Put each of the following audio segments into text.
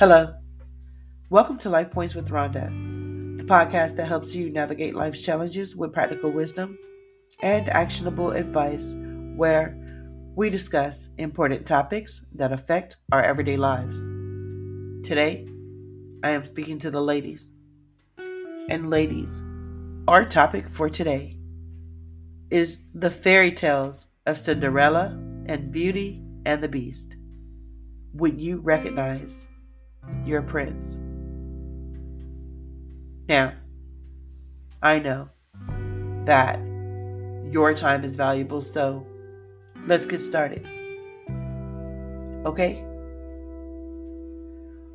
Hello. Welcome to Life Points with Ronda, the podcast that helps you navigate life's challenges with practical wisdom and actionable advice, where we discuss important topics that affect our everyday lives. Today, I am speaking to the ladies. And, ladies, our topic for today is the fairy tales of Cinderella and Beauty and the Beast. Would you recognize your prince. Now, I know that your time is valuable, so let's get started. Okay?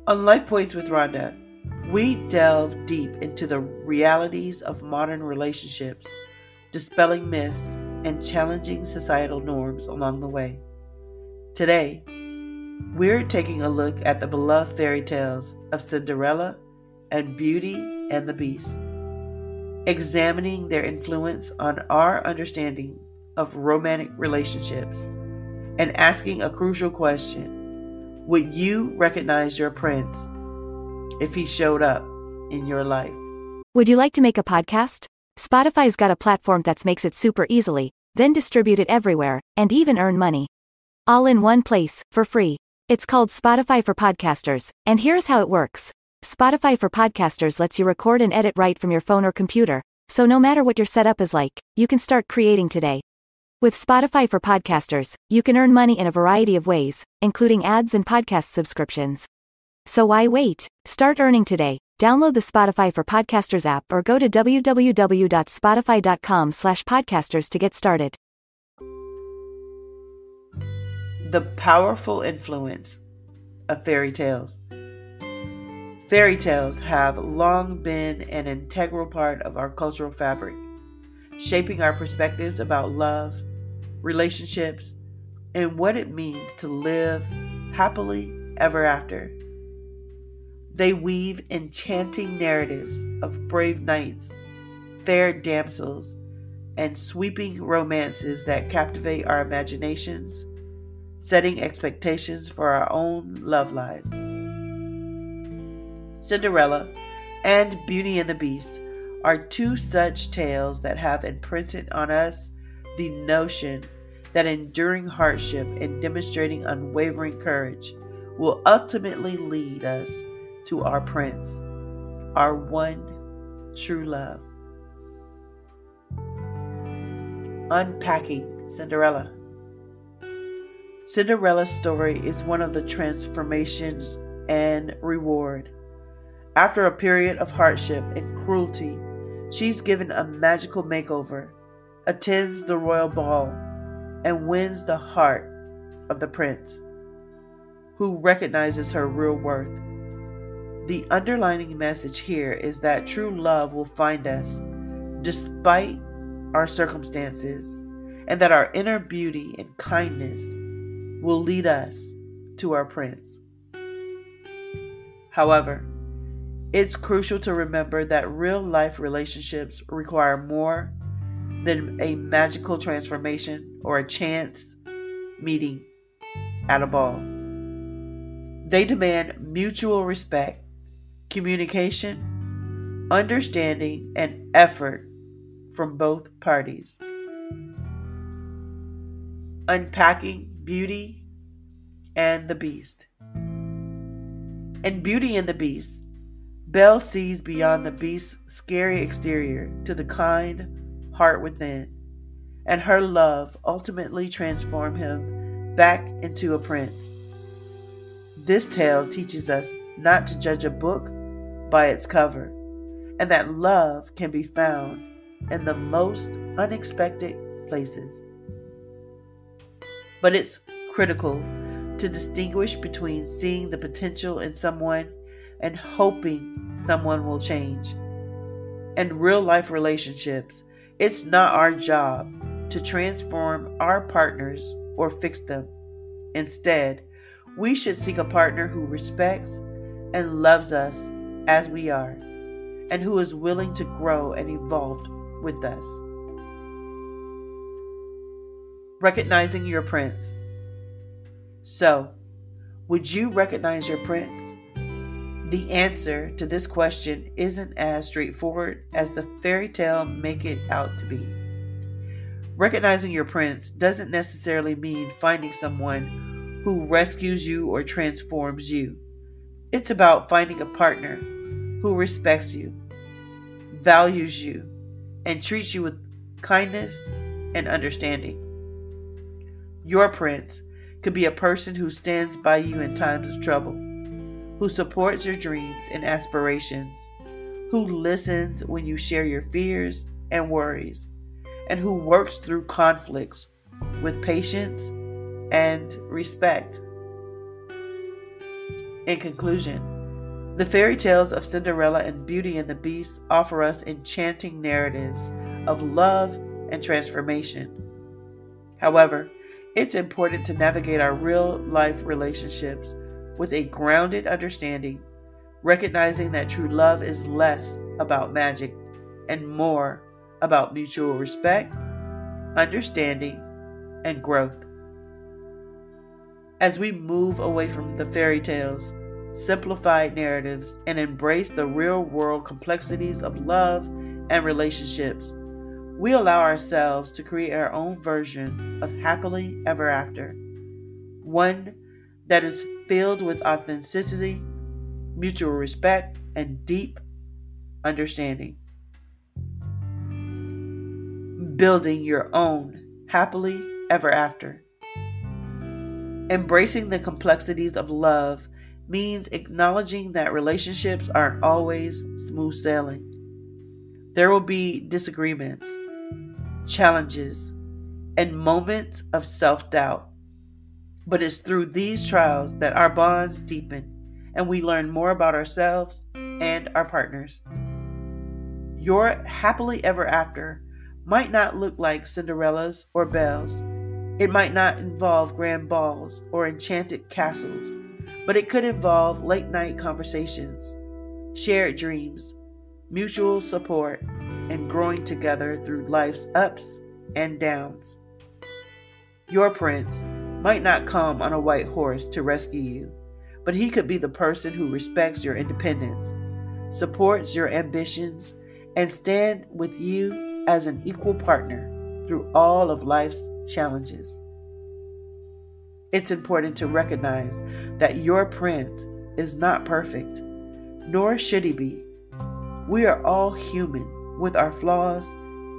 On Life Points with Ronda, we delve deep into the realities of modern relationships, dispelling myths and challenging societal norms along the way. Today, we're taking a look at the beloved fairy tales of Cinderella and Beauty and the Beast, examining their influence on our understanding of romantic relationships and asking a crucial question Would you recognize your prince if he showed up in your life? Would you like to make a podcast? Spotify's got a platform that makes it super easily, then distribute it everywhere, and even earn money. All in one place, for free. It's called Spotify for Podcasters, and here's how it works Spotify for Podcasters lets you record and edit right from your phone or computer, so no matter what your setup is like, you can start creating today. With Spotify for Podcasters, you can earn money in a variety of ways, including ads and podcast subscriptions. So why wait? Start earning today. Download the Spotify for Podcasters app or go to www.spotify.com/podcasters to get started. The powerful influence of fairy tales. Fairy tales have long been an integral part of our cultural fabric, shaping our perspectives about love, relationships, and what it means to live happily ever after. They weave enchanting narratives of brave knights, fair damsels, and sweeping romances that captivate our imaginations setting expectations for our own love lives. Cinderella and Beauty and the Beast are two such tales that have imprinted on us the notion that enduring hardship and demonstrating unwavering courage will ultimately lead us to our prince, our one true love. Unpacking Cinderella. Cinderella's story is one of the transformations and reward. After a period of hardship and cruelty, she's given a magical makeover, attends the royal ball, and wins the heart of the prince, who recognizes her real worth. The underlining message here is that true love will find us despite our circumstances, and that our inner beauty and kindness will lead us to our Prince. However, it's crucial to remember that real life relationships require more than a magical transformation or a chance meeting at a ball. They demand mutual respect, communication, understanding, and effort from both parties. Unpacking Beauty and the Beast. In Beauty and the Beast, Belle sees beyond the beast's scary exterior to the kind heart within, and her love ultimately transforms him back into a prince. This tale teaches us not to judge a book by its cover, and that love can be found in the most unexpected places but it's critical to distinguish between seeing the potential in someone and hoping someone will change. In real life relationships, it's not our job to transform our partners or fix them. Instead, we should seek a partner who respects and loves us as we are, and who is willing to grow and evolve with us recognizing your prince. So, would you recognize your prince The answer to this question isn't as straightforward as the fairy tale make it out to be. Recognizing your prince doesn't necessarily mean finding someone who rescues you or transforms you. It's about finding a partner who respects you, values you, and treats you with kindness and understanding. Your prince could be a person who stands by you in times of trouble, who supports your dreams and aspirations, who listens when you share your fears and worries and who works through conflicts with patience and respect. In conclusion, the fairy tales of Cinderella and Beauty and the Beast offer us enchanting narratives of love and transformation. However, it's important to navigate our real life relationships with a grounded understanding, recognizing that true love is less about magic and more about mutual respect, understanding, and growth. As we move away from the fairy tales, simplified narratives, and embrace the real world complexities of love and relationships, we allow ourselves to create our own version of happily ever after. One that is filled with authenticity, mutual respect, and deep understanding building your own happily ever after. Embracing the complexities of love means acknowledging that relationships aren't always smooth sailing. There will be disagreements, challenges, and moments of self doubt. But it's through these trials that our bonds deepen and we learn more about ourselves and our partners. Your happily ever after might not look like Cinderella's or Belle's. It might not involve grand balls or enchanted castles, but it could involve late night conversations, shared dreams, mutual support, and growing together through life's ups and downs. Your prince might not come on a white horse to rescue you, but he could be the person who respects your independence, supports your ambitions, and stand with you as an equal partner through all of life's challenges. It's important to recognize that your prince is not perfect, nor should he be. We are all human with our flaws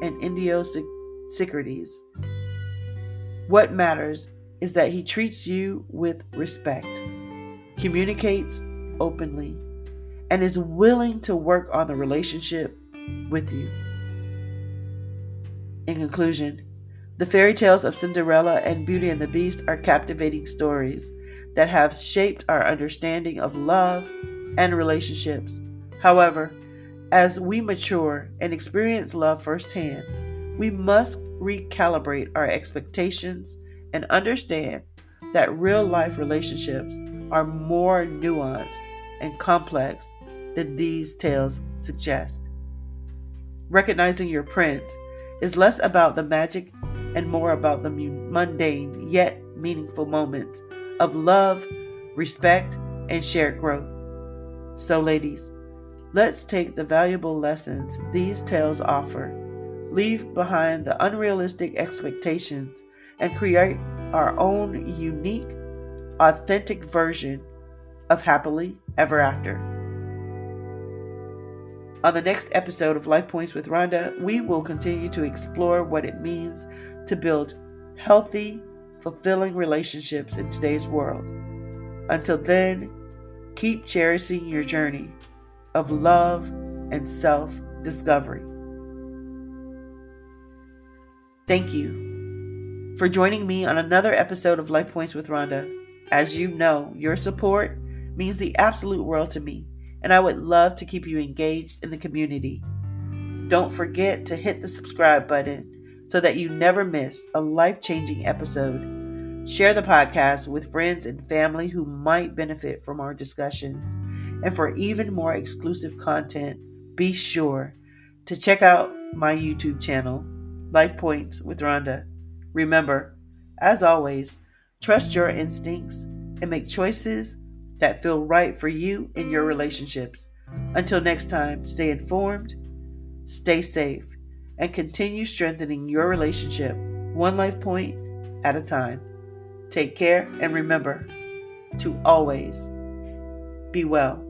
and idiosyncrasies. What matters is that he treats you with respect, communicates openly, and is willing to work on the relationship with you. In conclusion, the fairy tales of Cinderella and Beauty and the Beast are captivating stories that have shaped our understanding of love and relationships. However, as we mature and experience love firsthand, we must recalibrate our expectations and understand that real life relationships are more nuanced and complex than these tales suggest. Recognizing your prince is less about the magic and more about the mundane yet meaningful moments of love, respect, and shared growth. So, ladies, let's take the valuable lessons these tales offer, leave behind the unrealistic expectations, and create our own unique, authentic version of happily ever after. On the next episode of Life Points with Ronda, we will continue to explore what it means to build healthy, fulfilling relationships in today's world. Until then, keep cherishing your journey of love and self discovery. Thank you for joining me on another episode of Life Points with Ronda. As you know, your support means the absolute world to me and I would love to keep you engaged in the community. Don't forget to hit the subscribe button so that you never miss a life changing episode. Share the podcast with friends and family who might benefit from our discussions. And for even more exclusive content, be sure to check out my YouTube channel, Life Points with Ronda. Remember, as always, trust your instincts and make choices that feel right for you in your relationships. Until next time, stay informed, stay safe, and continue strengthening your relationship one life point at a time. Take care and remember to always be well.